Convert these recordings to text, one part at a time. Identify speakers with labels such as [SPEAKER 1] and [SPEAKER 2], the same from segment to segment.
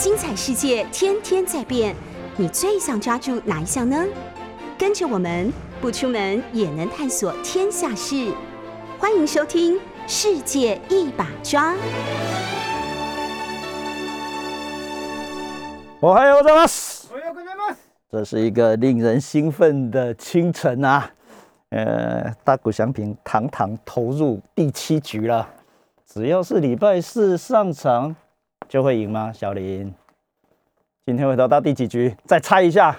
[SPEAKER 1] 精彩世界天天在变，你最想抓住哪一项呢？跟着我们不出门也能探索天下事，欢迎收听《世界一把抓》。
[SPEAKER 2] 我还有ございます。这是一个令人兴奋的清晨啊！呃，大谷翔平堂堂投入第七局了，只要是礼拜四上场 就会赢吗？小林，今天会投到第几局？再猜一下，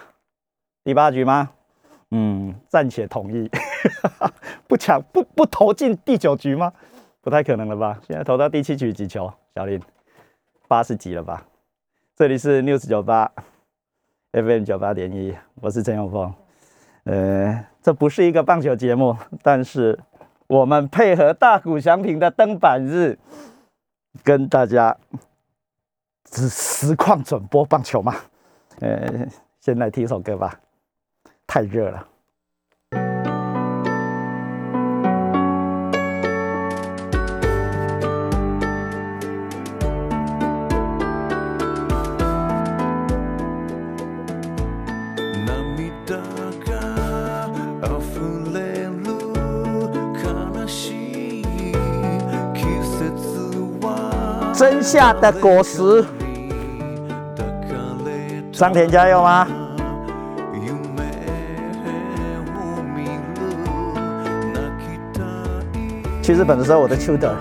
[SPEAKER 2] 第八局吗？嗯，暂且同意。不抢不不投进第九局吗？不太可能了吧？现在投到第七局几球？小林，八十几了吧？这里是 News 九八 FM 九八点一，我是陈永峰。呃，这不是一个棒球节目，但是我们配合大谷祥平的登板日，跟大家只实况转播棒球吗。呃，先来听一首歌吧，太热了。
[SPEAKER 3] は
[SPEAKER 2] 真夏的果实，
[SPEAKER 3] 抱かれた
[SPEAKER 2] 桑田加油吗？
[SPEAKER 3] 夢を見る泣きたい
[SPEAKER 2] 去日本的时候，我的 tutor，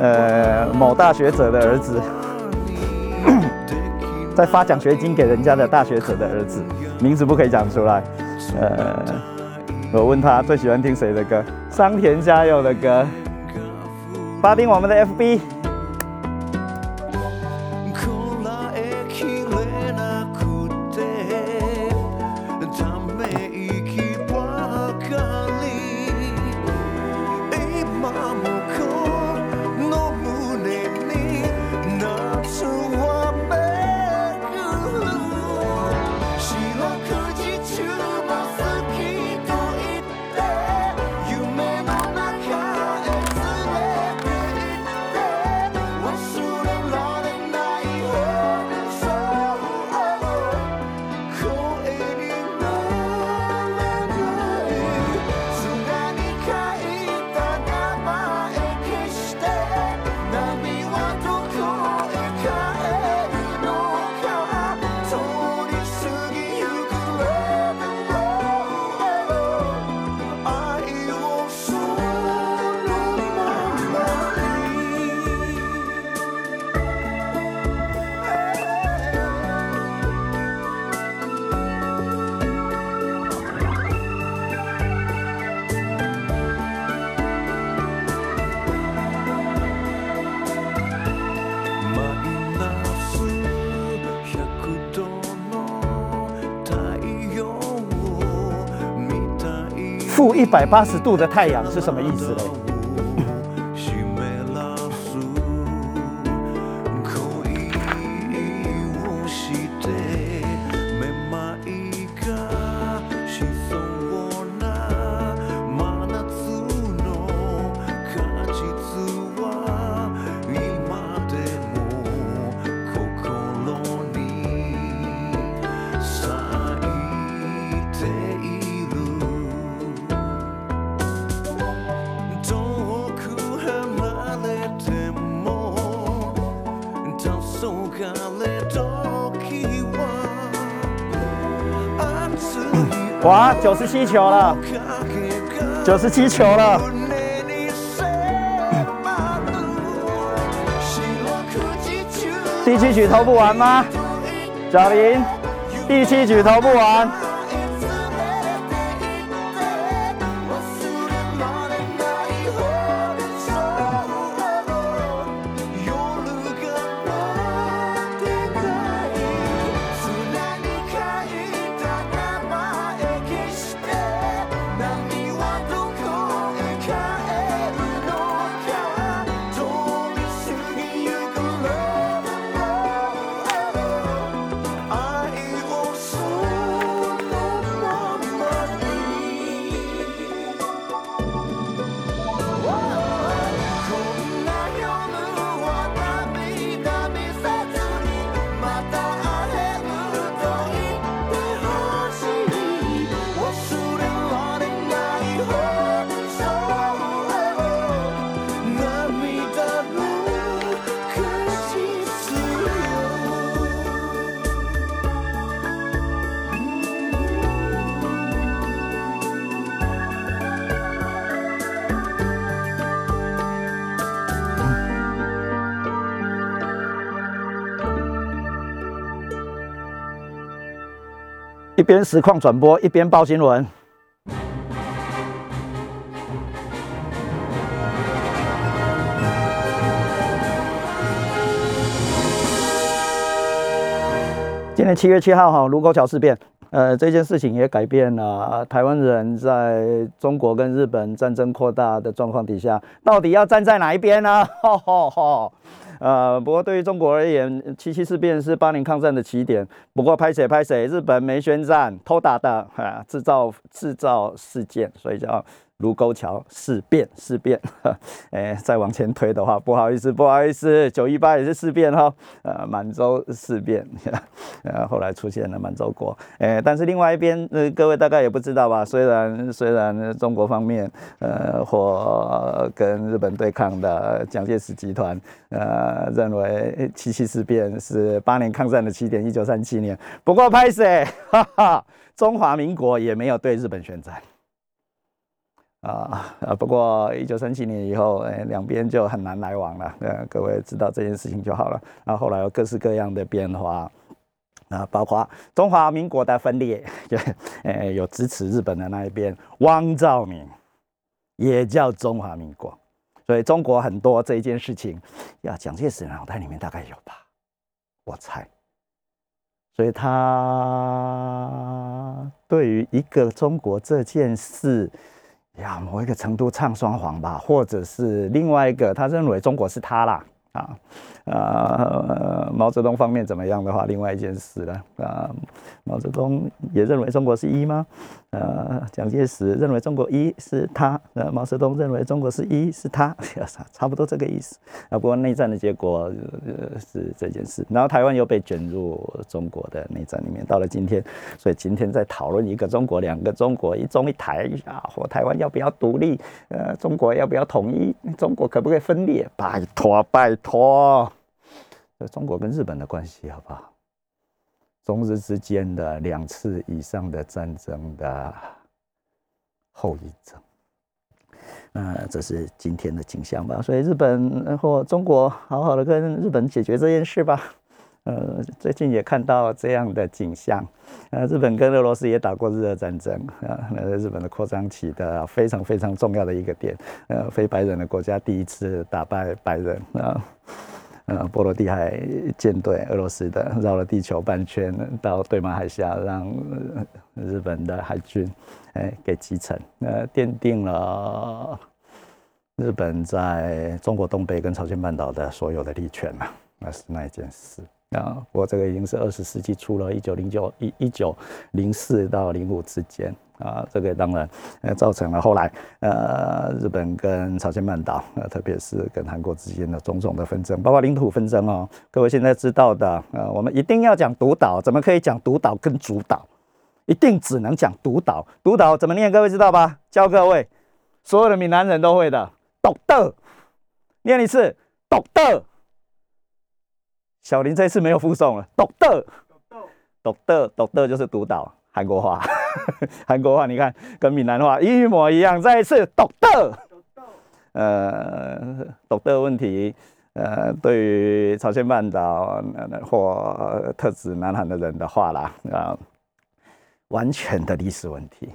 [SPEAKER 2] 呃，某大学者的儿子，在发奖学金给人家的大学者的儿子，名字不可以讲出来。呃，我问他最喜欢听谁的歌，桑田佳佑的歌。发丁我们的 FB， 一百八十度的太阳是什么意思嘞？九十七球了，
[SPEAKER 3] 影が
[SPEAKER 2] 九十七球了。
[SPEAKER 3] 胸に迫る四六時中
[SPEAKER 2] 第七局投不完吗？小林，第七局投不完。
[SPEAKER 3] 一边实况转播，一边报新闻。今年七月七号，哈，卢沟桥事变，呃，这件事情也改变了台湾人在中国跟日本战争扩大的状况底下，到底要站在哪一边呢？呃，不过对于中国而言，七七事变是八年抗战的起点。不过拍谁拍谁，日本没宣战，偷打的，哈，制造制造事件，所以叫。卢沟桥事变，事变，哎，再往前推的话，不好意思，不好意思，九一八也是事变哈，呃，满洲事变，呃，后来出现了满洲国，哎，但是另外一边，呃，各位大概也不知道吧？虽然虽然中国方面，呃，或跟日本对抗的蒋介石集团，呃，认为七七事变是八年抗战的起点，一九三七年。不过拍谁，哈哈，中华民国也没有对日本宣战。啊 啊！不过一九三七年以后，哎，两边就很难来往了。呃，各位知道这件事情就好了。然后后来有各式各样的变化，啊，包括中华民国的分裂，就 哎有支持日本的那一边，汪兆铭也叫中华民国。所以中国很多这一件事情，呀，蒋介石脑袋里面大概有吧，我猜。所以他对于一个中国这件事。呀，某一个程度唱双簧吧，或者是另外一个，他认为中国是他啦。啊，呃，毛泽东方面怎么样的话，另外一件事了啊。毛泽东也认为中国是一吗？呃，蒋介石认为中国一是他，呃，毛泽东认为中国是一是他，差不多这个意思。啊，不过内战的结果呃是这件事，然后台湾又被卷入中国的内战里面。到了今天，所以今天在讨论一个中国、两个中国、一中一台啊，或台湾要不要独立？呃，中国要不要统一？中国可不可以分裂？拜托，拜。托，这中国跟日本的关系好不好？中日之间的两次以上的战争的后遗症，呃，这是今天的景象吧？所以日本或中国好好的跟日本解决这件事吧。呃，最近也看到这样的景象，呃，日本跟俄罗斯也打过日俄战争啊，那日本的扩张起的非常非常重要的一个点，呃，非白人的国家第一次打败白人啊，呃波罗的海舰队，俄罗斯的绕了地球半圈到对马海峡，让日本的海军哎给击沉，呃，奠定了日本在中国东北跟朝鲜半岛的所有的利权嘛，那是那一件事。啊，不过这个已经是二十世纪初了，一九零九一一九零四到零五之间啊，这个当然呃造成了后来呃日本跟朝鲜半岛，呃特别是跟韩国之间的种种的纷争，包括领土纷争哦。各位现在知道的，呃，我们一定要讲独岛，怎么可以讲独岛跟主岛？一定只能讲独岛，独岛怎么念？各位知道吧？教各位，所有的闽南人都会的，独岛，念一次，独岛。小林这次没有附送了，独的，独的，独的就是独岛，韩国话，韩国话，你看跟闽南话一模一样。再一次，独的，呃，独的问题，呃，对于朝鲜半岛或特指南韩的人的话啦，啊，完全的历史问题，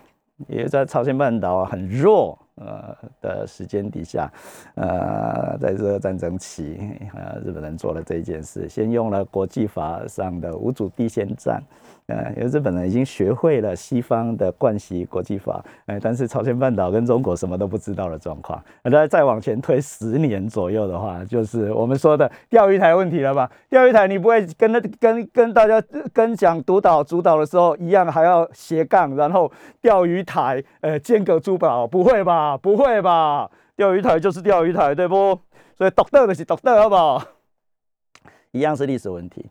[SPEAKER 3] 因为在朝鲜半岛很弱。呃的时间底下，呃，在这个战争期，呃，日本人做了这一件事，先用了国际法上的无主地先战。呃，因为日本人已经学会了西方的惯习国际法，哎，但是朝鲜半岛跟中国什么都不知道的状况。那再往前推十年左右的话，就是我们说的钓鱼台问题了吧？钓鱼台你不会跟那跟跟大家跟讲独岛主导的时候一样，还要斜杠，然后钓鱼台，呃，间隔珠宝，不会吧？不会吧？钓鱼台就是钓鱼台，对不？所以独岛的是独岛，好不好？一样是历史问题。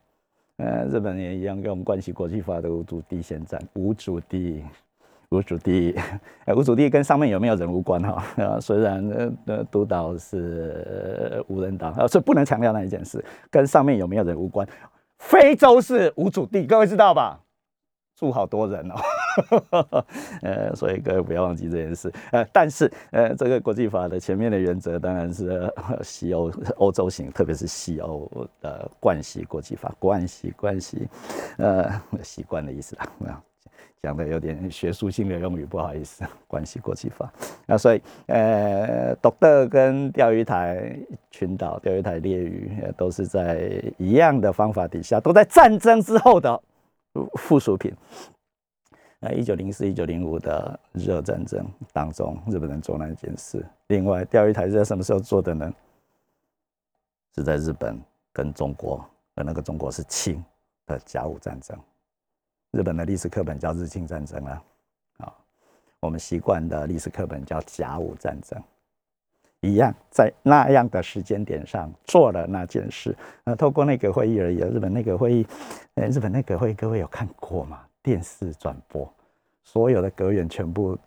[SPEAKER 3] 呃，日本也一样跟我们关系国际化的无主地先战，无主地，无主地，呃，无主地跟上面有没有人无关哈。啊，虽然呃呃督导是无人岛，呃，所以不能强调那一件事，跟上面有没有人无关。非洲是无主地，各位知道吧？住好多人哦。呃，所以各位不要忘记这件事。呃，但是呃，这个国际法的前面的原则当然是 西欧欧洲型，特别是西欧的惯习国际法，惯习惯习，呃，习惯的意思啦。讲的有点学术性的用语，不好意思，关系国际法。那所以，呃，独特跟钓鱼台群岛、钓鱼台猎鱼都是在一样的方法底下，都在战争之后的附属品。那一九零四、一九零五的日俄战争当中，日本人做那件事。另外，钓鱼台是在什么时候做的呢？是在日本跟中国，而那个中国是清的甲午战争。日本的历史课本叫日清战争啊，啊，我们习惯的历史课本叫甲午战争，一样在那样的时间点上做了那件事。呃，透过那个会议而已。日本那个会议，呃，日本那个会议，各位有看过吗？电视转播，所有的阁员全部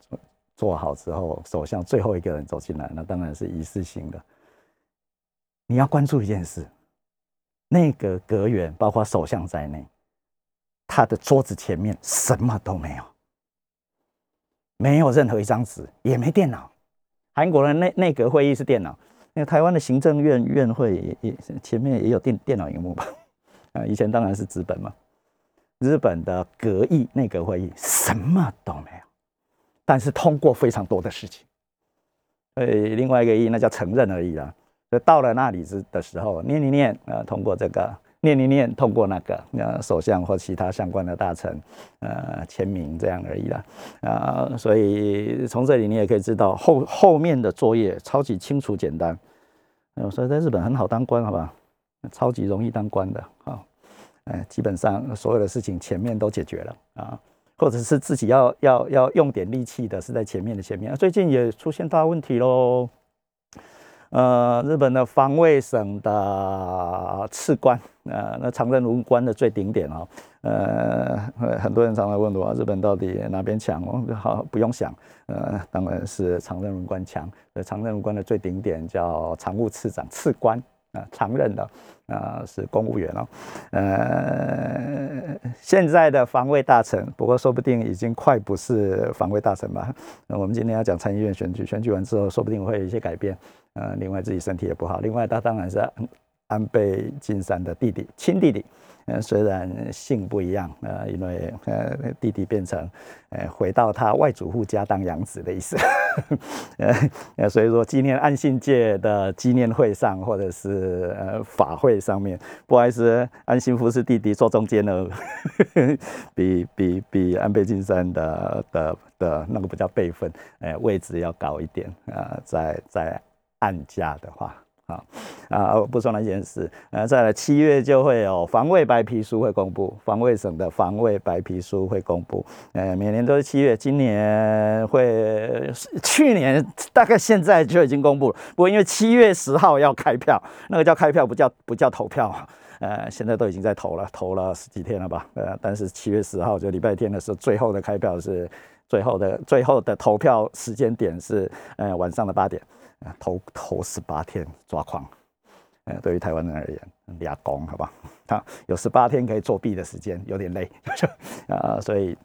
[SPEAKER 3] 做好之后，首相最后一个人走进来，那当然是仪式性的。你要关注一件事，那个阁员包括首相在内，他的桌子前面什么都没有，没有任何一张纸，也没电脑。韩国的内内阁会议是电脑，那个台湾的行政院院会也也前面也有电电脑荧幕吧？啊，以前当然是纸本嘛。日本的阁议内阁会议什么都没有，但是通过非常多的事情。呃，另外一个议那叫承认而已啦。就到了那里之的时候，念一念，呃，通过这个，念一念，通过那个，呃，首相或其他相关的大臣，呃，签名这样而已啦。啊，所以从这里你也可以知道后后面的作业超级清楚简单。呃，所以在日本很好当官，好吧？超级容易当官的，哎，基本上所有的事情前面都解决了啊，或者是自己要要要用点力气的，是在前面的前面。最近也出现大问题喽，呃，日本的防卫省的次官，呃，那长任文官的最顶点哦，呃，很多人常常问我，日本到底哪边强？我好不用想，呃，当然是长任文官强。长任文官的最顶点叫常务次长次官。啊，常任的啊是公务员哦，呃，现在的防卫大臣，不过说不定已经快不是防卫大臣吧。那我们今天要讲参议院选举，选举完之后，说不定会有一些改变。呃，另外自己身体也不好，另外他当然是安倍晋三的弟弟，亲弟弟。呃，虽然姓不一样，呃，因为呃弟弟变成，呃回到他外祖父家当养子的意思，呃，所以说纪念安信界的纪念会上，或者是呃法会上面，不好意思，安信夫是弟弟坐中间 呢，比比比安倍晋三的的的那个不叫辈分，呃位置要高一点呃，在在暗家的话。啊啊！不说那件事，呃，再来七月就会有防卫白皮书会公布，防卫省的防卫白皮书会公布。呃，每年都是七月，今年会，去年大概现在就已经公布了。不过因为七月十号要开票，那个叫开票，不叫不叫投票。呃，现在都已经在投了，投了十几天了吧？呃，但是七月十号就礼拜天的时候，最后的开票是最后的最后的投票时间点是呃晚上的八点。投投十八天抓狂，呃，对于台湾人而言，俩工好吧？他有十八天可以作弊的时间，有点累 啊，所以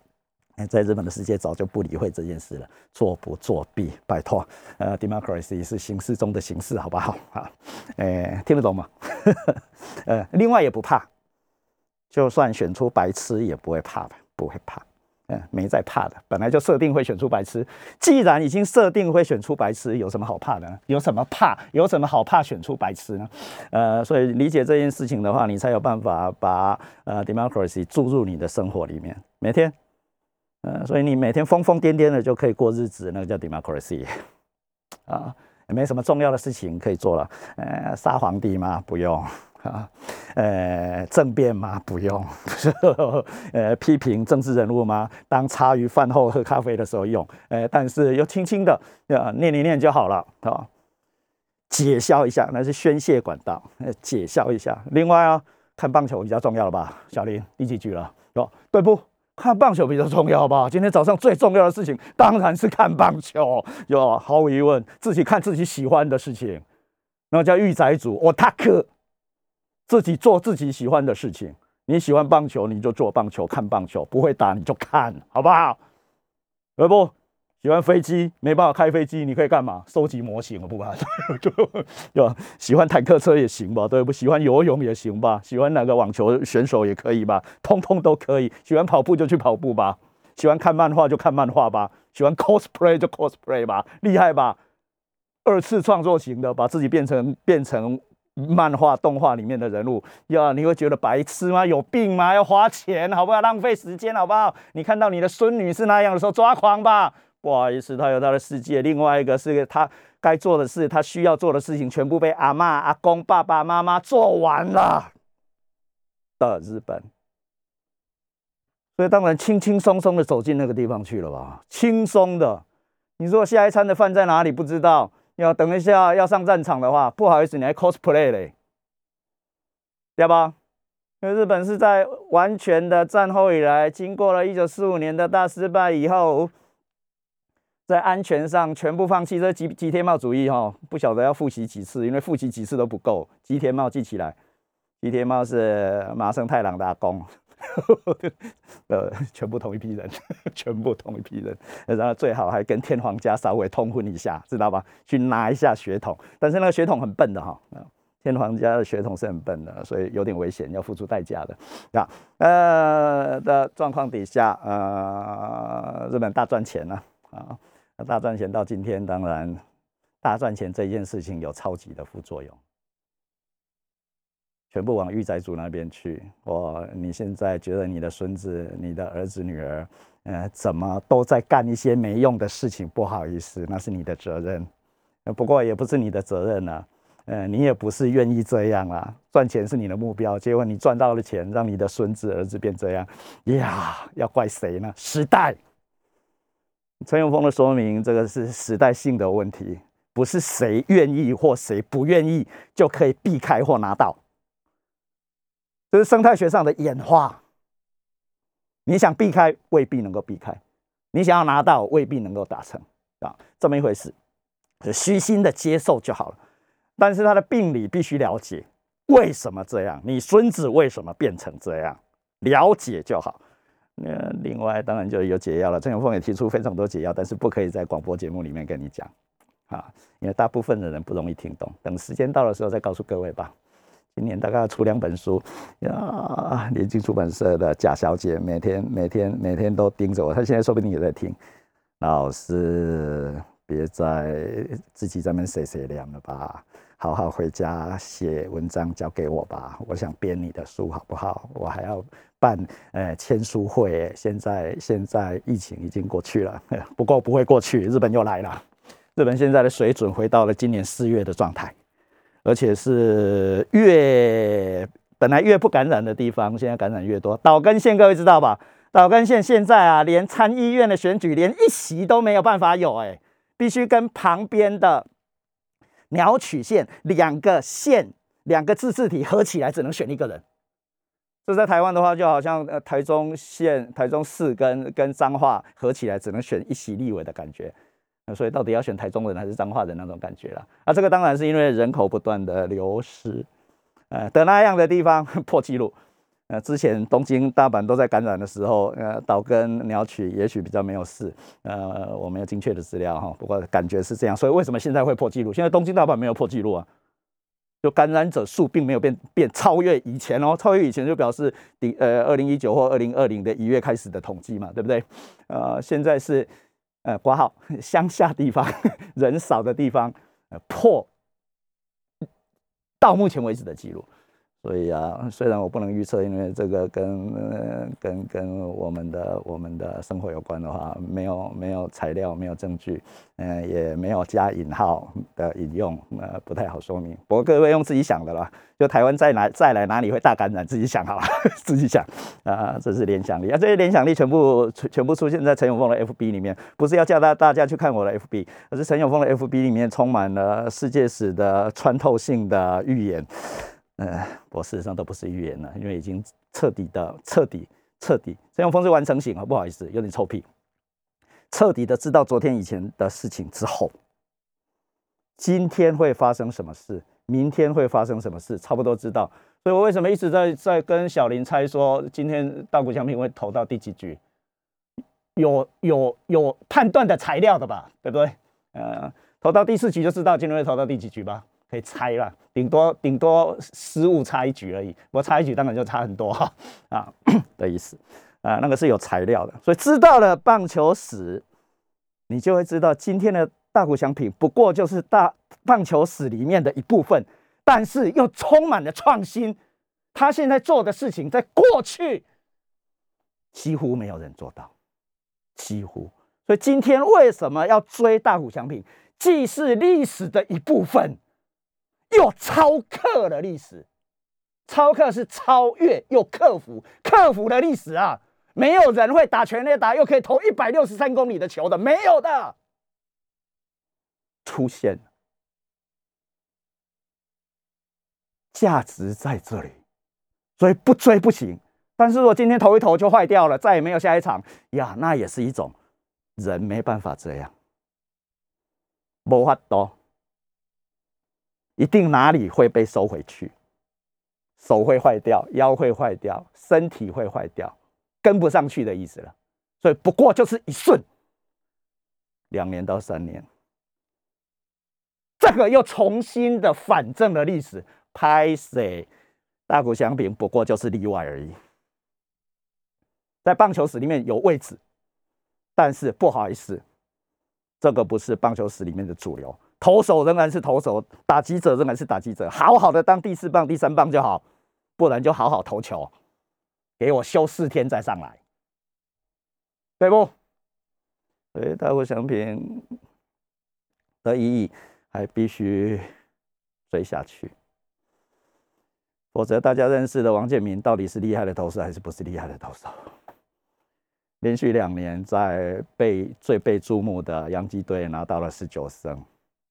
[SPEAKER 3] 在日本的世界早就不理会这件事了，作不作弊，拜托，呃，democracy 是形式中的形式，好不好？啊，呃，听得懂吗？呃，另外也不怕，就算选出白痴也不会怕的，不会怕。嗯，没在怕的，本来就设定会选出白痴。既然已经设定会选出白痴，有什么好怕的？有什么怕？有什么好怕选出白痴呢？呃，所以理解这件事情的话，你才有办法把呃 democracy 注入你的生活里面。每天，呃，所以你每天疯疯癫癫的就可以过日子，那个叫 democracy。啊，也没什么重要的事情可以做了。呃，杀皇帝吗？不用。啊，呃，政变吗？不用。呃，批评政治人物吗？当茶余饭后喝咖啡的时候用。呃，但是又轻轻的，啊，念一念就好了，啊，解消一下，那是宣泄管道，呃，解消一下。另外啊，看棒球比较重要了吧？小林，第几局了？哦，对不？看棒球比较重要吧？今天早上最重要的事情当然是看棒球，有毫无疑问，自己看自己喜欢的事情，那叫御宅族，我塔克。自己做自己喜欢的事情。你喜欢棒球，你就做棒球，看棒球。不会打，你就看，好不好？要不喜欢飞机，没办法开飞机，你可以干嘛？收集模型，我不吧？就就喜欢坦克车也行吧？对不？喜欢游泳也行吧？喜欢哪个网球选手也可以吧？通通都可以。喜欢跑步就去跑步吧。喜欢看漫画就看漫画吧，喜欢 cosplay 就 cosplay 吧，厉害吧？二次创作型的，把自己变成变成漫画、动画里面的人物，呀，你会觉得白痴吗？有病吗？要花钱，好不好？浪费时间，好不好？你看到你的孙女是那样的时候，抓狂吧。不好意思，他有他的世界。另外一个是他该做的事，他需要做的事情，全部被阿妈、阿公、爸爸妈妈做完了的日本。所以当然轻轻松松的走进那个地方去了吧，轻松的。你说下一餐的饭在哪里？不知道。要等一下要上战场的话，不好意思，你还 cosplay 嘞，对吧？因为日本是在完全的战后以来，经过了一九四五年的大失败以后，在安全上全部放弃这吉吉天茂主义哈，不晓得要复习几次，因为复习几次都不够。吉天茂记起来，吉天茂是麻生太郎的阿公。呃，全部同一批人，全部同一批人，然后最好还跟天皇家稍微通婚一下，知道吧？去拿一下血统，但是那个血统很笨的哈，天皇家的血统是很笨的，所以有点危险，要付出代价的。那呃的状况底下，呃，日本大赚钱了啊，大赚钱到今天，当然大赚钱这件事情有超级的副作用。全部往御宅主那边去。我，你现在觉得你的孙子、你的儿子、女儿，呃，怎么都在干一些没用的事情？不好意思，那是你的责任。不过也不是你的责任啊，呃，你也不是愿意这样啊。赚钱是你的目标，结果你赚到了钱，让你的孙子、儿子变这样，呀，要怪谁呢？时代。陈永峰的说明，这个是时代性的问题，不是谁愿意或谁不愿意就可以避开或拿到。这是生态学上的演化。你想避开，未必能够避开；你想要拿到，未必能够达成啊，这么一回事。虚心的接受就好了。但是他的病理必须了解，为什么这样？你孙子为什么变成这样？了解就好。那另外当然就有解药了。郑永峰也提出非常多解药，但是不可以在广播节目里面跟你讲啊，因为大部分的人不容易听懂。等时间到的时候再告诉各位吧。今年大概要出两本书呀，联经出版社的贾小姐每天每天每天都盯着我，她现在说不定也在听。老师，别再自己在那谁谁凉了吧，好好回家写文章交给我吧，我想编你的书好不好？我还要办呃签书会，现在现在疫情已经过去了，不过不会过去，日本又来了，日本现在的水准回到了今年四月的状态。而且是越本来越不感染的地方，现在感染越多。岛根县各位知道吧？岛根县现在啊，连参议院的选举连一席都没有办法有，哎，必须跟旁边的鸟取县两个县两个自治体合起来，只能选一个人。这在台湾的话，就好像呃台中县、台中市跟跟彰化合起来，只能选一席立委的感觉。所以到底要选台中人还是彰化人那种感觉了？啊，这个当然是因为人口不断的流失，呃，的那样的地方 破纪录。呃，之前东京、大阪都在感染的时候，呃，岛根、鸟取也许比较没有事。呃，我没有精确的资料哈，不过感觉是这样。所以为什么现在会破纪录？现在东京、大阪没有破纪录啊，就感染者数并没有变变超越以前哦，超越以前就表示第呃二零一九或二零二零的一月开始的统计嘛，对不对？呃，现在是。呃，挂号乡下地方人少的地方，呃，破到目前为止的记录。所以啊，虽然我不能预测，因为这个跟跟跟我们的我们的生活有关的话，没有没有材料，没有证据，嗯，也没有加引号的引用，呃，不太好说明。不过各位用自己想的啦，就台湾再来再来哪里会大感染，自己想好了，自己想啊，这是联想力啊，这些联想力全部全部出现在陈永峰的 FB 里面，不是要叫大大家去看我的 FB，而是陈永峰的 FB 里面充满了世界史的穿透性的预言。呃，我事实上都不是预言了，因为已经彻底的、彻底、彻底，这种方式完成型啊，不好意思，有点臭屁。彻底的知道昨天以前的事情之后，今天会发生什么事，明天会发生什么事，差不多知道。所以我为什么一直在在跟小林猜说，今天大股奖品会投到第几局？有有有判断的材料的吧，对不对？呃，投到第四局就知道今天会投到第几局吧。可以猜了，顶多顶多失误差一局而已。不过差一局当然就差很多哈啊 的意思。啊，那个是有材料的，所以知道了棒球史，你就会知道今天的大谷翔平不过就是大棒球史里面的一部分，但是又充满了创新。他现在做的事情，在过去几乎没有人做到，几乎。所以今天为什么要追大谷翔平？既是历史的一部分，又超克了历史。超克是超越又克服，克服的历史啊！没有人会打全垒打又可以投一百六十三公里的球的，没有的。出现，价值在这里，所以不追不行。但是如果今天投一投就坏掉了，再也没有下一场呀，那也是一种人没办法这样，无法多，一定哪里会被收回去。手会坏掉，腰会坏掉，身体会坏掉，跟不上去的意思了。所以不过就是一瞬，两年到三年，这个又重新的反证了历史。拍谁？大谷翔平不过就是例外而已，在棒球史里面有位置，但是不好意思，这个不是棒球史里面的主流。投手仍然是投手，打击者仍然是打击者，好好的当第四棒、第三棒就好。不然就好好投球，给我休四天再上来，对不？所以大谷翔平的意义还必须追下去，否则大家认识的王建民到底是厉害的投手还是不是厉害的投手？连续两年在被最被注目的洋基队拿到了十九胜，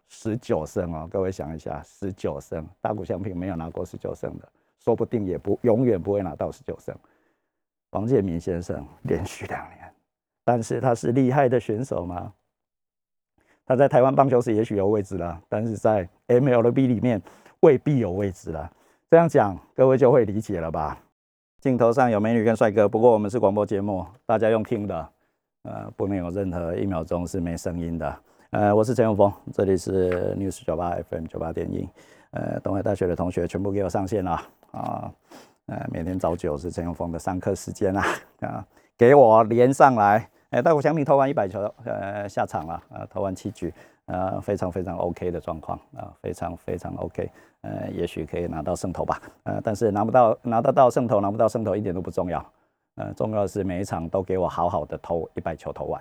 [SPEAKER 3] 十九胜哦，各位想一下，十九胜，大谷翔平没有拿过十九胜的。说不定也不永远不会拿到十九胜。王建民先生连续两年，但是他是厉害的选手吗？他在台湾棒球史也许有位置了，但是在 MLB 里面未必有位置了。这样讲，各位就会理解了吧？镜头上有美女跟帅哥，不过我们是广播节目，大家用听的，呃，不能有任何一秒钟是没声音的。呃，我是陈永峰，这里是 News 九八 FM 九八点一。呃，东海大学的同学全部给我上线了。啊，呃，每天早九是陈永峰的上课时间啊，啊，给我连上来，哎，大谷翔平投完一百球，呃，下场了，啊，投完七局，呃，非常非常 OK 的状况，啊，非常非常 OK，呃，也许可以拿到胜投吧，呃，但是拿不到，拿得到胜投，拿不到胜投一点都不重要，呃，重要的是每一场都给我好好的投一百球投完，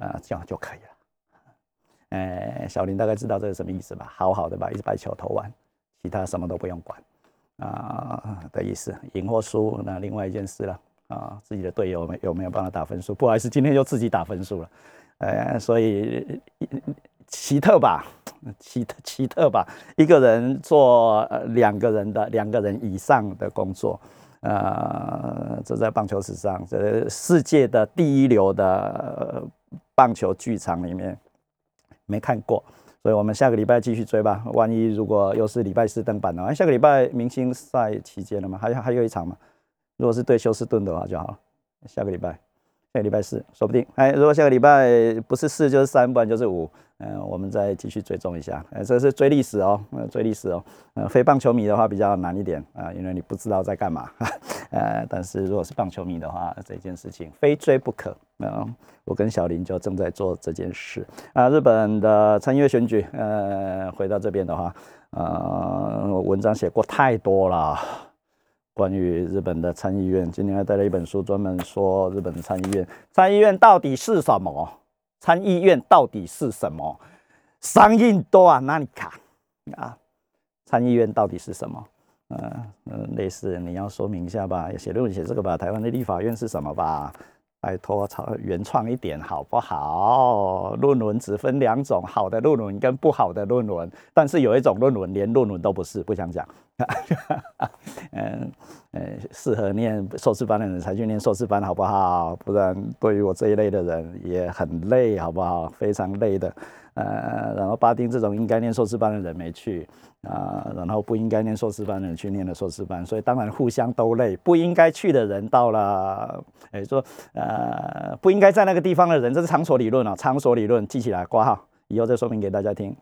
[SPEAKER 3] 啊，这样就可以了，哎，小林大概知道这是什么意思吧？好好的把一直把球投完。其他什么都不用管啊的意思，赢或输那另外一件事了啊，自己的队友有没有帮他打分数，不好意思，今天就自己打分数了，呃，所以奇特吧，奇特奇特吧，一个人做两个人的两个人以上的工作，呃，这在棒球史上，这世界的第一流的棒球剧场里面没看过。所以我们下个礼拜继续追吧。万一如果又是礼拜四登板的话，下个礼拜明星赛期间了嘛，还还有一场嘛。如果是对休斯顿的话就好了。下个礼拜，下个礼拜四，说不定。哎，如果下个礼拜不是四就是三，不然就是五。嗯，我们再继续追踪一下。呃，这是追历史哦，追历史哦。呃，非棒球迷的话比较难一点啊，因为你不知道在干嘛。呃，但是如果是棒球迷的话，这件事情非追不可。啊，我跟小林就正在做这件事。啊，日本的参议院选举，呃，回到这边的话，呃，文章写过太多了，关于日本的参议院。今天还带了一本书，专门说日本的参议院。参议院到底是什么？参议院到底是什么？上印多啊，哪里卡啊？参议院到底是什么？嗯嗯，类似你要说明一下吧，写论文写这个吧。台湾的立法院是什么吧？拜托，超原创一点好不好？论文只分两种，好的论文跟不好的论文。但是有一种论文连论文都不是，不想讲。嗯呃，适合念硕士班的人才去念硕士班，好不好？不然对于我这一类的人也很累，好不好？非常累的。呃，然后巴丁这种应该念硕士班的人没去啊，然后不应该念硕士班的人去念了硕士班，所以当然互相都累。不应该去的人到了，哎，说呃不应该在那个地方的人，这是场所理论啊，场所理论记起来挂号，以后再说明给大家听。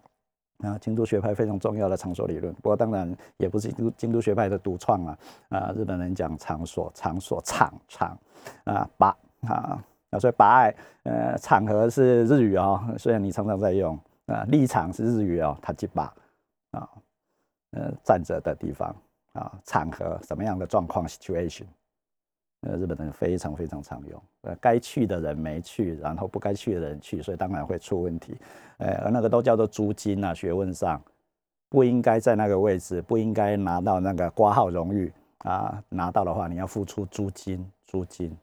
[SPEAKER 3] 啊，京都学派非常重要的场所理论，不过当然也不是京都京都学派的独创啊。啊，日本人讲场所，场所场场啊，把啊，所以把爱呃场合是日语哦，虽然你常常在用啊，立场是日语哦，它即把啊，呃，站着的地方啊，场合什么样的状况 situation。呃，日本人非常非常常用，呃，该去的人没去，然后不该去的人去，所以当然会出问题。呃，而那个都叫做租金啊，学问上不应该在那个位置，不应该拿到那个挂号荣誉啊，拿到的话你要付出租金，租金，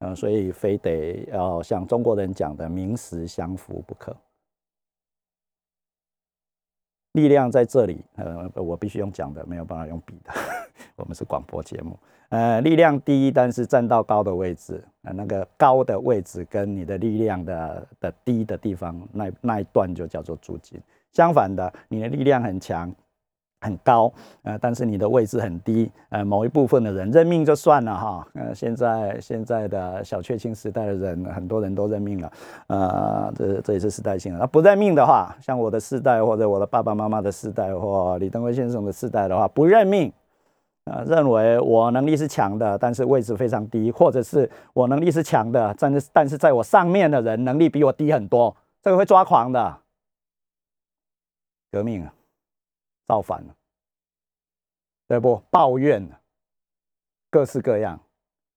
[SPEAKER 3] 嗯，所以非得要像中国人讲的名实相符不可。力量在这里，呃，我必须用讲的，没有办法用比的。我们是广播节目，呃，力量低，但是站到高的位置，呃，那个高的位置跟你的力量的的低的地方，那那一段就叫做租金。相反的，你的力量很强。很高，呃，但是你的位置很低，呃，某一部分的人认命就算了哈，呃，现在现在的小确幸时代的人，很多人都认命了，呃，这这也是时代性的。那不认命的话，像我的世代或者我的爸爸妈妈的世代或李登辉先生的世代的话，不认命，啊，认为我能力是强的，但是位置非常低，或者是我能力是强的，但是但是在我上面的人能力比我低很多，这个会抓狂的，革命啊！造反了，对不？抱怨各式各样，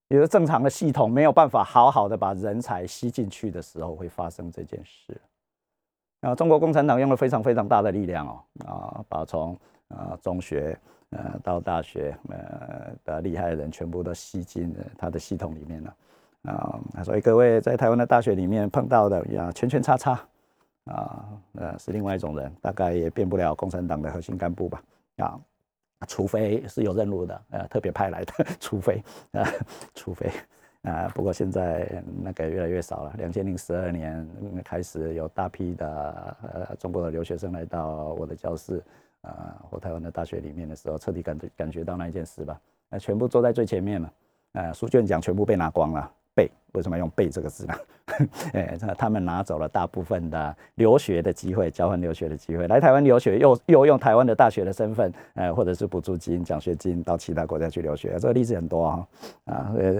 [SPEAKER 3] 有的正常的系统没有办法好好的把人才吸进去的时候，会发生这件事。啊，中国共产党用了非常非常大的力量哦，啊，把从啊中学呃到大学呃的厉害的人全部都吸进他的系统里面了。啊，所以各位在台湾的大学里面碰到的呀，圈圈叉叉。啊，呃，是另外一种人，大概也变不了共产党的核心干部吧？啊，除非是有任务的，呃，特别派来的，除非，啊，除非，啊，不过现在那个越来越少了。两千零十二年开始有大批的呃中国的留学生来到我的教室，啊，或台湾的大学里面的时候，彻底感感觉到那一件事吧？那全部坐在最前面了，啊，书卷奖全部被拿光了。背为什么用背这个字呢？哎，他他们拿走了大部分的留学的机会，交换留学的机会，来台湾留学，又又用台湾的大学的身份，呃，或者是补助金、奖学金到其他国家去留学，这个例子很多啊。啊，呃，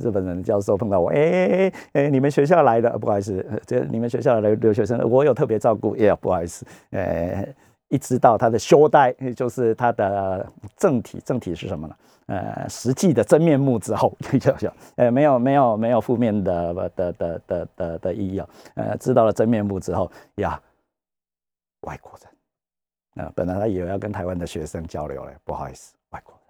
[SPEAKER 3] 日本人教授碰到我，哎哎，你们学校来的，不好意思，这你们学校的留学生，我有特别照顾，也不好意思，呃，一直到他的修带，就是他的正体，正体是什么呢？呃，实际的真面目之后，就就呃，没有没有没有负面的的的的的的意义啊。呃，知道了真面目之后呀，外国人啊，本来他以为要跟台湾的学生交流嘞，不好意思，外国人。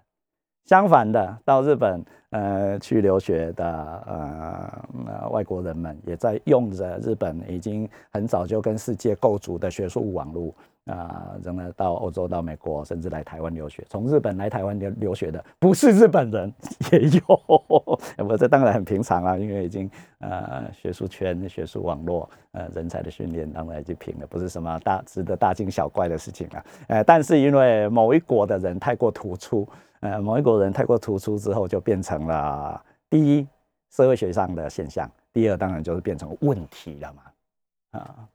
[SPEAKER 3] 相反的，到日本呃去留学的呃外国人们，也在用着日本已经很早就跟世界构筑的学术网络。啊，仍然到欧洲、到美国，甚至来台湾留学。从日本来台湾留留学的，不是日本人也有。我这当然很平常啊，因为已经呃学术圈、学术网络呃人才的训练当然已经平了，不是什么大值得大惊小怪的事情啊。呃，但是因为某一国的人太过突出，呃，某一国人太过突出之后，就变成了第一社会学上的现象，第二当然就是变成问题了嘛，啊。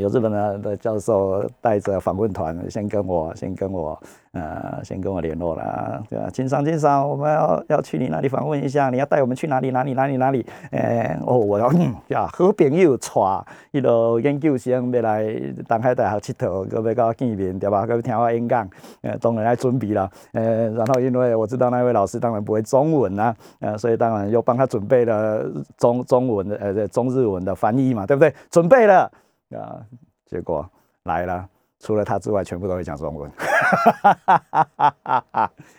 [SPEAKER 3] 有日本的的教授带着访问团，先跟我，先跟我，呃，先跟我联络了，对吧？金赏，金赏，我们要要去你那里访问一下，你要带我们去哪里？哪里？哪里？哪里？呃，哦，我要呀，好朋友带一路研究生要来东海大学佚佗，搁要跟我见面，对吧？搁要听我演讲，呃，当然来准备了，呃，然后因为我知道那位老师当然不会中文啊，呃，所以当然又帮他准备了中中文的，呃，中日文的翻译嘛，对不对？准备了。啊，结果来了，除了他之外，全部都会讲中文。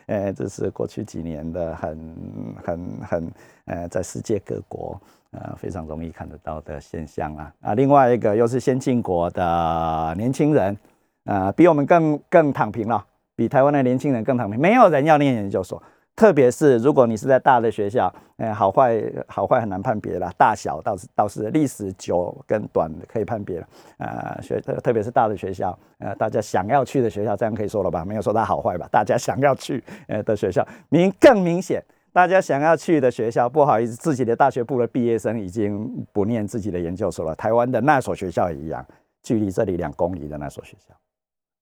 [SPEAKER 3] 哎，这是过去几年的很、很、很，呃，在世界各国，呃，非常容易看得到的现象啊。啊，另外一个又是先进国的年轻人，啊，比我们更更躺平了，比台湾的年轻人更躺平，没有人要念研究所。特别是如果你是在大的学校，哎，好坏好坏很难判别了，大小倒是倒是历史久跟短可以判别了。呃，学特别是大的学校，呃，大家想要去的学校，这样可以说了吧？没有说它好坏吧？大家想要去呃的学校，明更明显，大家想要去的学校，不好意思，自己的大学部的毕业生已经不念自己的研究所了。台湾的那所学校也一样，距离这里两公里的那所学校，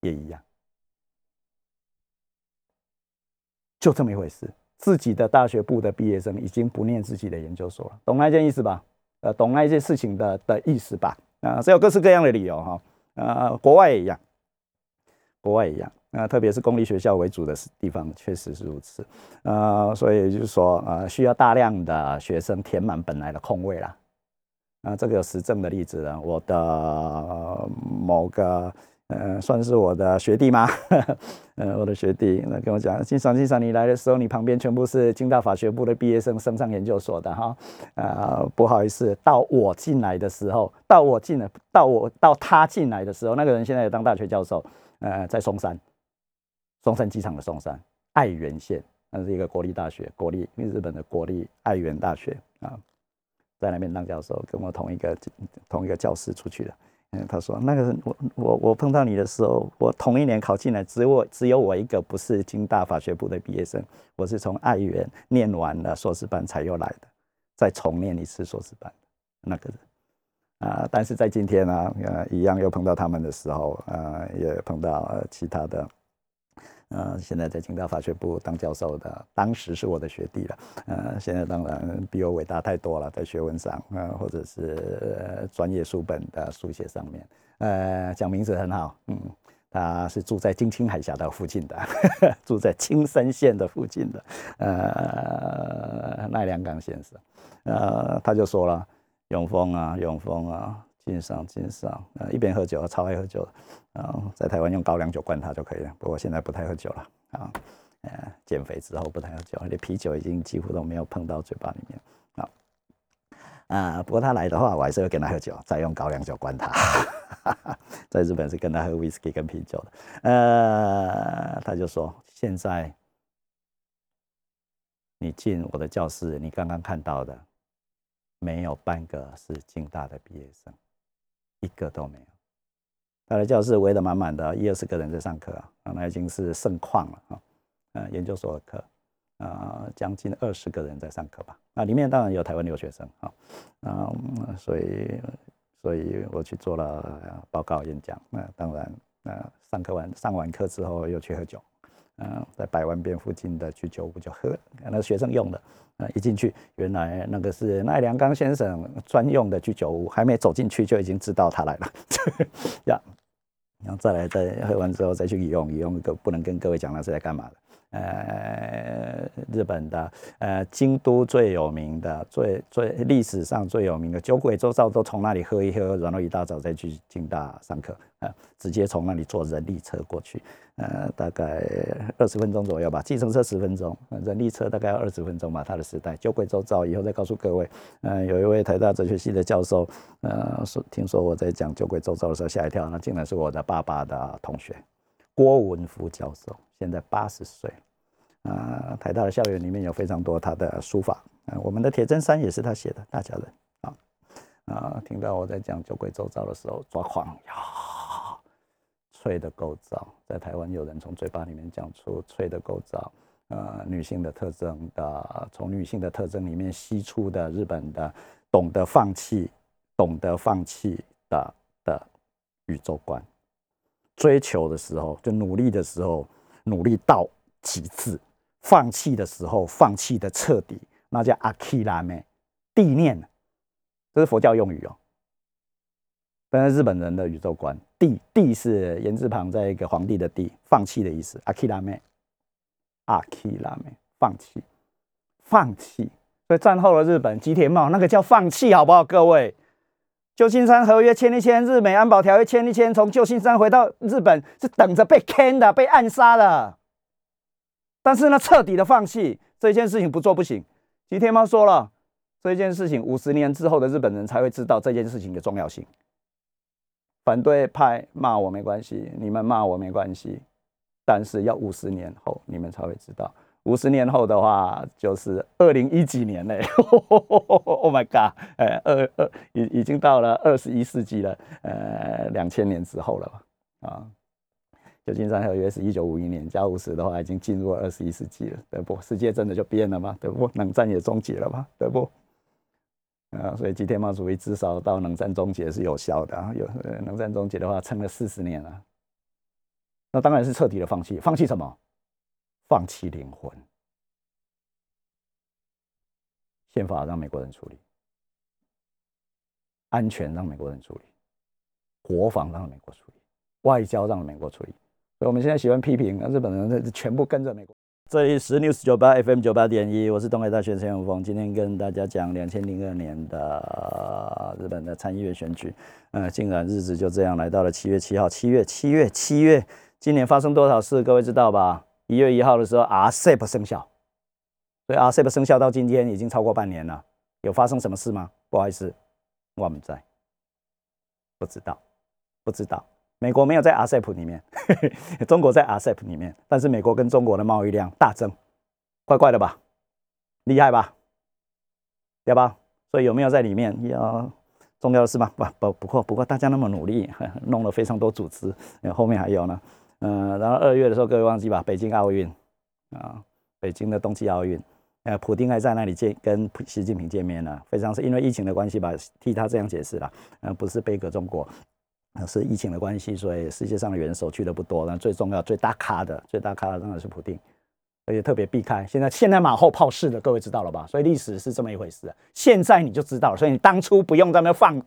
[SPEAKER 3] 也一样，就这么一回事。自己的大学部的毕业生已经不念自己的研究所了，懂那件意思吧？呃，懂那一件事情的的意思吧？啊，是有各式各样的理由哈。呃，国外也一样，国外一样。那特别是公立学校为主的地方，确实是如此。呃，所以就是说，呃，需要大量的学生填满本来的空位啦。啊，这个有实证的例子呢，我的某个。呃，算是我的学弟吗？呃，我的学弟，那跟我讲，金赏金赏，你来的时候，你旁边全部是京大法学部的毕业生升上研究所的哈。啊，不好意思，到我进来的时候，到我进来，到我到他进来的时候，那个人现在也当大学教授，呃，在松山，松山机场的松山爱媛县，那是一个国立大学，国立日本的国立爱媛大学啊，在那边当教授，跟我同一个同一个教室出去的。他说：“那个，我我我碰到你的时候，我同一年考进来，只有我只有我一个不是京大法学部的毕业生，我是从爱园念完了硕士班才又来的，再重念一次硕士班。那个人啊，但是在今天呢，呃，一样又碰到他们的时候，呃，也碰到其他的。”呃，现在在清大法学部当教授的，当时是我的学弟了。呃，现在当然比我伟大太多了，在学问上，啊，或者是专业书本的书写上面。呃，讲名字很好，嗯，他是住在金青海峡的附近的，住在青森县的附近的，呃，奈良港先生。呃，他就说了，永丰啊，永丰啊。经商，经商，呃，一边喝酒，超爱喝酒，啊，在台湾用高粱酒灌他就可以了。不过现在不太喝酒了，啊，呃，减肥之后不太喝酒，连啤酒已经几乎都没有碰到嘴巴里面，啊，啊，不过他来的话，我还是会跟他喝酒，再用高粱酒灌他。在日本是跟他喝威士忌跟啤酒的，呃，他就说，现在你进我的教室，你刚刚看到的，没有半个是京大的毕业生。一个都没有，他的教室围得满满的，一二十个人在上课啊，那已经是盛况了啊。呃，研究所的课啊，将近二十个人在上课吧。那里面当然有台湾留学生啊，嗯，所以，所以我去做了报告演讲。那当然，那上课完上完课之后又去喝酒。嗯，在百万边附近的居酒屋就喝，那学生用的，啊，一进去，原来那个是奈良刚先生专用的居酒屋，还没走进去就已经知道他来了，呀，然后再来再喝完之后再去用，用个不能跟各位讲他是来干嘛的。呃，日本的呃京都最有名的、最最历史上最有名的酒鬼周遭都从那里喝一喝，然后一大早再去京大上课啊，直接从那里坐人力车过去，呃，大概二十分钟左右吧，计程车十分钟，人力车大概要二十分钟吧。他的时代，酒鬼周遭以后再告诉各位，嗯，有一位台大哲学系的教授，呃，说听说我在讲酒鬼周遭的时候吓一跳，那竟然是我的爸爸的同学。郭文福教授现在八十岁，啊，台大的校园里面有非常多他的书法，啊，我们的铁砧山也是他写的，大家人啊，啊，听到我在讲酒鬼周遭的时候抓狂呀，脆的构造，在台湾有人从嘴巴里面讲出脆的构造，呃，女性的特征的，从女性的特征里面吸出的日本的懂得放弃，懂得放弃的的宇宙观。追求的时候，就努力的时候，努力到极致；放弃的时候，放弃的彻底，那叫阿基拉咩，地念，这是佛教用语哦。但是日本人的宇宙观，地地是言字旁在一个皇帝的地，放弃的意思。阿基拉咩，阿基拉咩，放弃，放弃。所以战后的日本吉田茂那个叫放弃，好不好，各位？旧金山合约签一签，日美安保条约签一签，从旧金山回到日本是等着被坑的、被暗杀的。但是呢，彻底的放弃这件事情不做不行。吉田猫说了，这件事情五十年之后的日本人才会知道这件事情的重要性。反对派骂我没关系，你们骂我没关系，但是要五十年后你们才会知道。五十年后的话，就是二零一几年嘞，Oh my god！呃，二二已已经到了二十一世纪了，呃，两千年之后了吧？啊，旧金山合约是一九五一年加五十的话，已经进入二十一世纪了，对不？世界真的就变了吗？对不？冷战也终结了吗？对不？啊，所以吉天茂主义至少到冷战终结是有效的啊。有冷战终结的话，撑了四十年了，那当然是彻底的放弃。放弃什么？放弃灵魂。宪法让美国人处理，安全让美国人处理，国防让美国处理，外交让美国处理。所以我们现在喜欢批评日本人，全部跟着美国。这里是 News 九八 FM 九八点一，我是东海大学陈永峰，今天跟大家讲两千零二年的日本的参议院选举。呃，竟然日子就这样来到了七月七号，七月七月七月，今年发生多少事？各位知道吧？一月一号的时候，RCEP 生效。所以 RCEP 生效到今天已经超过半年了，有发生什么事吗？不好意思，我们在不知道，不知道。美国没有在 RCEP 里面，中国在 RCEP 里面，但是美国跟中国的贸易量大增，怪怪的吧？厉害吧？对吧？所以有没有在里面？要重要的是吗？不不不过不过大家那么努力，弄了非常多组织，后面还有呢。嗯，然后二月的时候，各位忘记吧？北京奥运啊，北京的冬季奥运。呃，普京还在那里见跟习近平见面呢，非常是因为疫情的关系吧，替他这样解释了，呃，不是背革中国，是疫情的关系，所以世界上的元首去的不多，那最重要、最大咖的、最大咖当然是普京，而且特别避开。现在现在马后炮式的，各位知道了吧？所以历史是这么一回事，现在你就知道了。所以你当初不用在那放，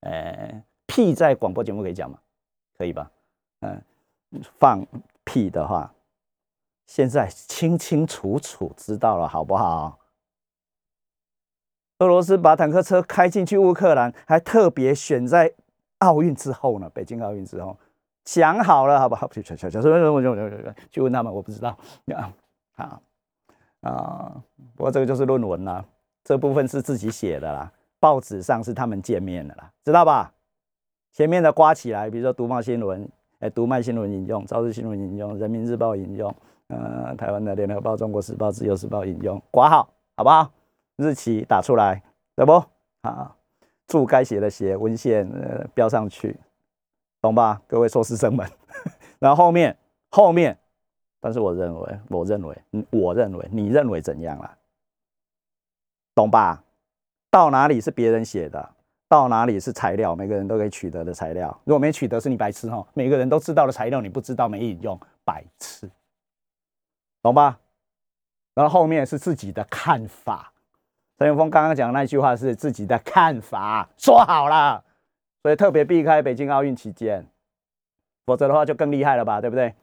[SPEAKER 3] 呃，屁在广播节目可以讲吗？可以吧？嗯，放屁的话。现在清清楚楚知道了，好不好？俄罗斯把坦克车开进去乌克兰，还特别选在奥运之后呢，北京奥运之后想好了，好不好？去去去问他们，我不知道 啊啊啊！不过这个就是论文啦，这部分是自己写的啦，报纸上是他们见面的啦，知道吧？前面的刮起来，比如说《读卖新闻》哎，《读卖新闻》引用，《朝日新闻》引用，《人民日报》引用。呃，台湾的联合报、中国时报、自由时报引用挂号，好不好？日期打出来，对不？好，注该写的写，文献呃标上去，懂吧？各位硕士生们。然后后面后面，但是我认为，我认为，我认为，你认为怎样啊？懂吧？到哪里是别人写的，到哪里是材料，每个人都可以取得的材料。如果没取得，是你白痴哈。每个人都知道的材料，你不知道没引用，白痴。懂吧？然后后面是自己的看法。陈永峰刚刚讲的那句话是自己的看法，说好了，所以特别避开北京奥运期间，否则的话就更厉害了吧？对不对？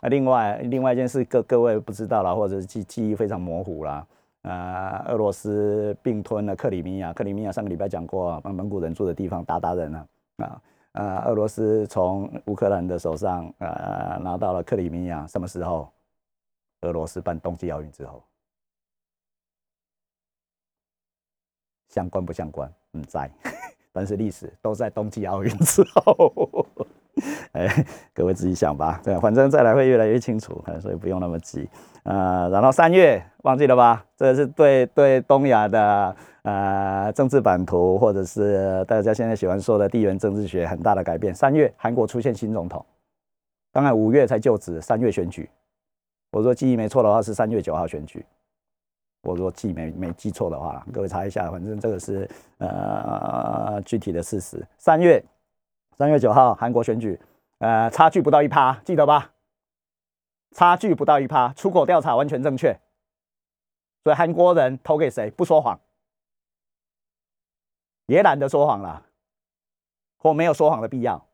[SPEAKER 3] 啊，另外另外一件事，各各位不知道了，或者是记记忆非常模糊了。啊，俄罗斯并吞了克里米亚，克里米亚上个礼拜讲过，蒙古人住的地方，鞑靼人啊啊啊！俄罗斯从乌克兰的手上啊拿到了克里米亚，什么时候？俄罗斯办冬季奥运之后，相关不相关？唔在，但是历史都在冬季奥运之后。哎，各位自己想吧。对，反正再来会越来越清楚，所以不用那么急。呃，然后三月忘记了吧？这是对对东亚的呃政治版图，或者是大家现在喜欢说的地缘政治学很大的改变。三月韩国出现新总统，当然五月才就职，三月选举。我说记忆没错的话是三月九号选举。我说记没没记错的话，各位查一下，反正这个是呃具体的事实。三月三月九号韩国选举，呃差距不到一趴，记得吧？差距不到一趴，出口调查完全正确。所以韩国人投给谁？不说谎，也懒得说谎了，或没有说谎的必要。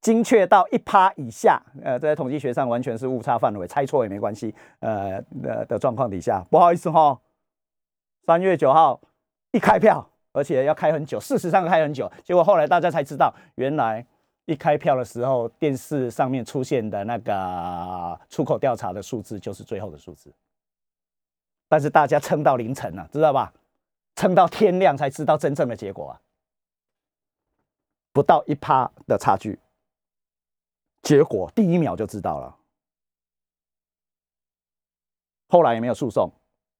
[SPEAKER 3] 精确到一趴以下，呃，在统计学上完全是误差范围，猜错也没关系，呃的的状况底下，不好意思哈，三月九号一开票，而且要开很久，事实上开很久，结果后来大家才知道，原来一开票的时候，电视上面出现的那个出口调查的数字就是最后的数字，但是大家撑到凌晨了，知道吧？撑到天亮才知道真正的结果啊，不到一趴的差距。结果第一秒就知道了，后来也没有诉讼，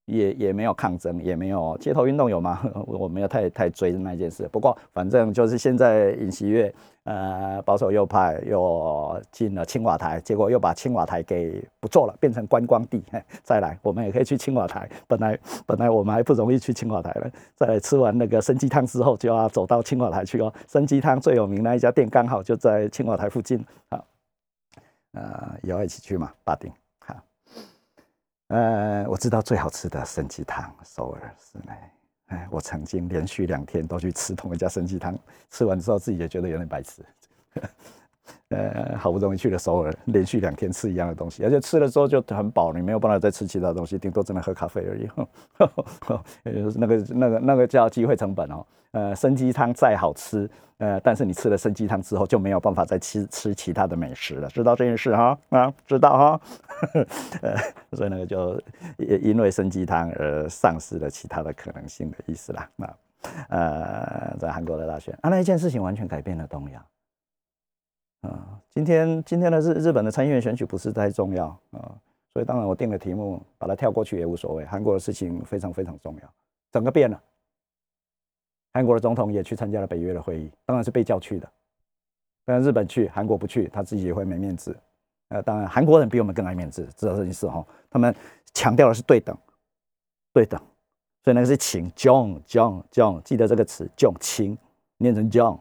[SPEAKER 3] 也也没有抗争，也没有街头运动有吗？我没有太太追那件事。不过反正就是现在尹锡悦，呃，保守右派又进了青瓦台，结果又把青瓦台给不做了，变成观光地。再来，我们也可以去青瓦台。本来本来我们还不容易去青瓦台了。再来吃完那个参鸡汤之后，就要走到青瓦台去哦。参鸡汤最有名那一家店刚好就在青瓦台附近啊。呃，也要一起去嘛，八丁。呃，我知道最好吃的参鸡汤，首尔是哪。哎，我曾经连续两天都去吃同一家参鸡汤，吃完之后自己也觉得有点白痴。呃，好不容易去了首尔，连续两天吃一样的东西，而且吃了之后就很饱，你没有办法再吃其他东西，顶多只能喝咖啡而已。那个、那个、那个叫机会成本哦。呃，参鸡汤再好吃，呃，但是你吃了参鸡汤之后就没有办法再吃吃其他的美食了，知道这件事哈？啊，知道哈？呃，所以那个就因为参鸡汤而丧失了其他的可能性的意思啦。那呃，在韩国的大选啊，那一件事情完全改变了东亚。啊，今天今天的日日本的参议院选举不是太重要啊，所以当然我定了题目，把它跳过去也无所谓。韩国的事情非常非常重要，整个变了。韩国的总统也去参加了北约的会议，当然是被叫去的。当然日本去，韩国不去，他自己也会没面子。呃，当然韩国人比我们更爱面子，知道这件事哈。他们强调的是对等，对等，所以那个是情，John John John，记得这个词，John 情，念成 John。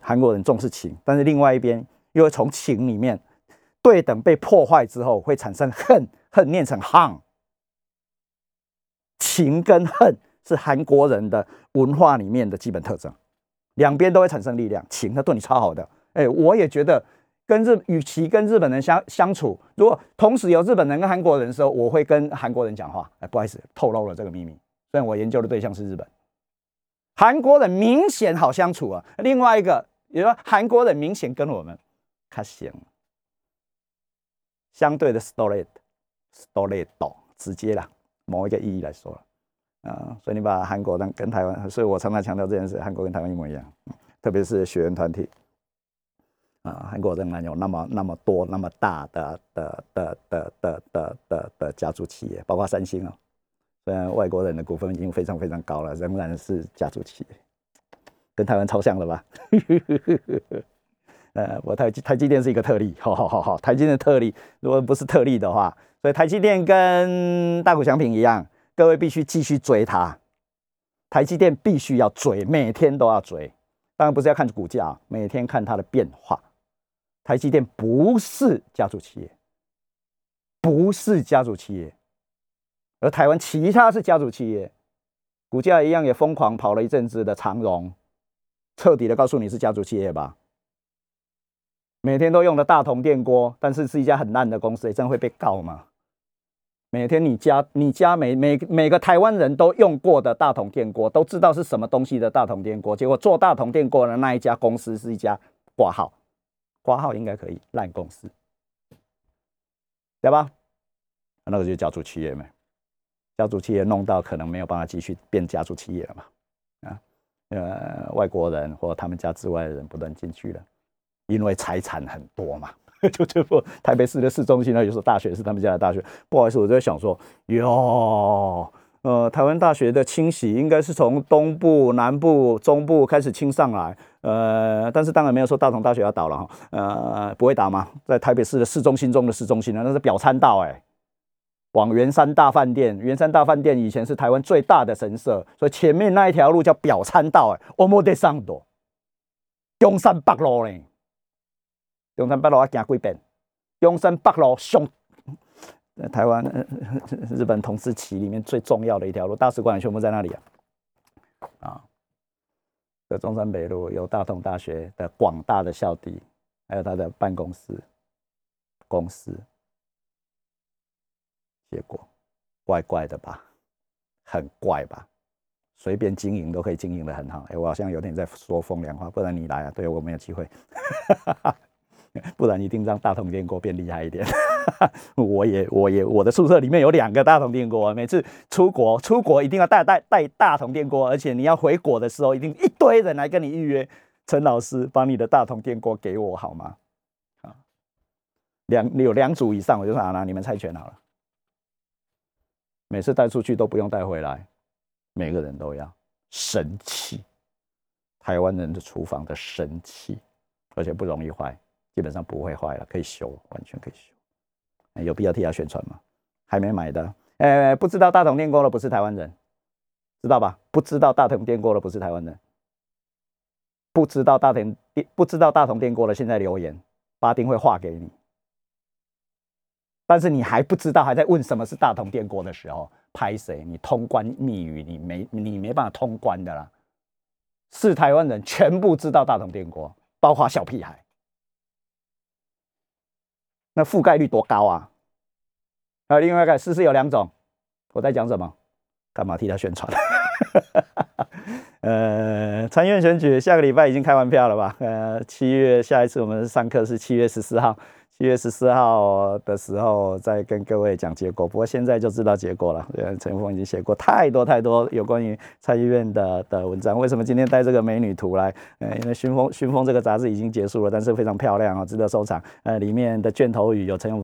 [SPEAKER 3] 韩国人重视情，但是另外一边又会从情里面对等被破坏之后，会产生恨，恨念成 h。情跟恨。是韩国人的文化里面的基本特征，两边都会产生力量。情他对你超好的，哎，我也觉得跟日，与其跟日本人相相处，如果同时有日本人跟韩国人的时候，我会跟韩国人讲话。哎，不好意思，透露了这个秘密。虽然我研究的对象是日本，韩国人明显好相处啊。另外一个，也说韩国人明显跟我们他行，相对的 story，story 到直接啦，某一个意义来说。啊，所以你把韩国当跟台湾，所以我常常强调这件事，韩国跟台湾一模一样，特别是学员团体，啊，韩国仍然有那么那么多那么大的的的的的的的的家族企业，包括三星哦，虽然外国人的股份已经非常非常高了，仍然是家族企业，跟台湾超像了吧？呃，我台台积电是一个特例，好好好好，台积电特例，如果不是特例的话，所以台积电跟大股祥品一样。各位必须继续追它，台积电必须要追，每天都要追。当然不是要看股价，每天看它的变化。台积电不是家族企业，不是家族企业，而台湾其他是家族企业，股价一样也疯狂跑了一阵子的长荣，彻底的告诉你是家族企业吧。每天都用的大同电锅，但是是一家很烂的公司，真会被告吗？每天你家你家每每每个台湾人都用过的大同电锅，都知道是什么东西的大同电锅。结果做大同电锅的那一家公司是一家挂号，挂号应该可以烂公司，对吧？那个就家族企业嘛，家族企业弄到可能没有办法继续变家族企业了嘛？啊，呃，外国人或他们家之外的人不断进去了，因为财产很多嘛。就就不台北市的市中心呢，有所大学是他们家的大学。不好意思，我就在想说，哟，呃，台湾大学的清洗应该是从东部、南部、中部开始清上来，呃，但是当然没有说大同大学要倒了哈，呃，不会倒吗？在台北市的市中心中的市中心呢，那是表参道哎，往圆山大饭店，圆山大饭店以前是台湾最大的神社，所以前面那一条路叫表参道哎，我莫得上多，中山北路呢。中山北路要行几遍？中山北路上台湾日本统治期里面最重要的一条路，大使馆全部在那里啊！啊，这中山北路有大同大学的广大的校地，还有他的办公室、公司。结果怪怪的吧？很怪吧？随便经营都可以经营的很好。哎，我好像有点在说风凉话，不然你来啊？对我没有机会。不然一定让大同电锅变厉害一点。我也，我也，我的宿舍里面有两个大同电锅，每次出国，出国一定要带带带大同电锅，而且你要回国的时候，一定一堆人来跟你预约。陈老师，把你的大同电锅给我好吗？啊，两有两组以上，我就说啊，你们猜拳好了。每次带出去都不用带回来，每个人都要神器。台湾人的厨房的神器，而且不容易坏，基本上不会坏了，可以修，完全可以修。有必要替他宣传吗？还没买的，哎，不知道大同电锅的不是台湾人，知道吧？不知道大同电锅的不是台湾人，不知道大同电不知道大同电锅的，现在留言，巴丁会画给你。但是你还不知道，还在问什么是大同电锅的时候，拍谁？你通关密语，你没你没办法通关的啦。是台湾人全部知道大同电锅，包括小屁孩，那覆盖率多高啊？还有另外一个，试试有两种，我在讲什么？干嘛替他宣传？呃，参院选举下个礼拜已经开完票了吧？呃，七月下一次我们上课是七月十四号。七月十四号的时候再跟各位讲结果，不过现在就知道结果了。呃，陈峰已经写过太多太多有关于参议院的的文章。为什么今天带这个美女图来？呃，因为《熏风熏风》这个杂志已经结束了，但是非常漂亮啊，值得收藏。呃，里面的卷头语有陈永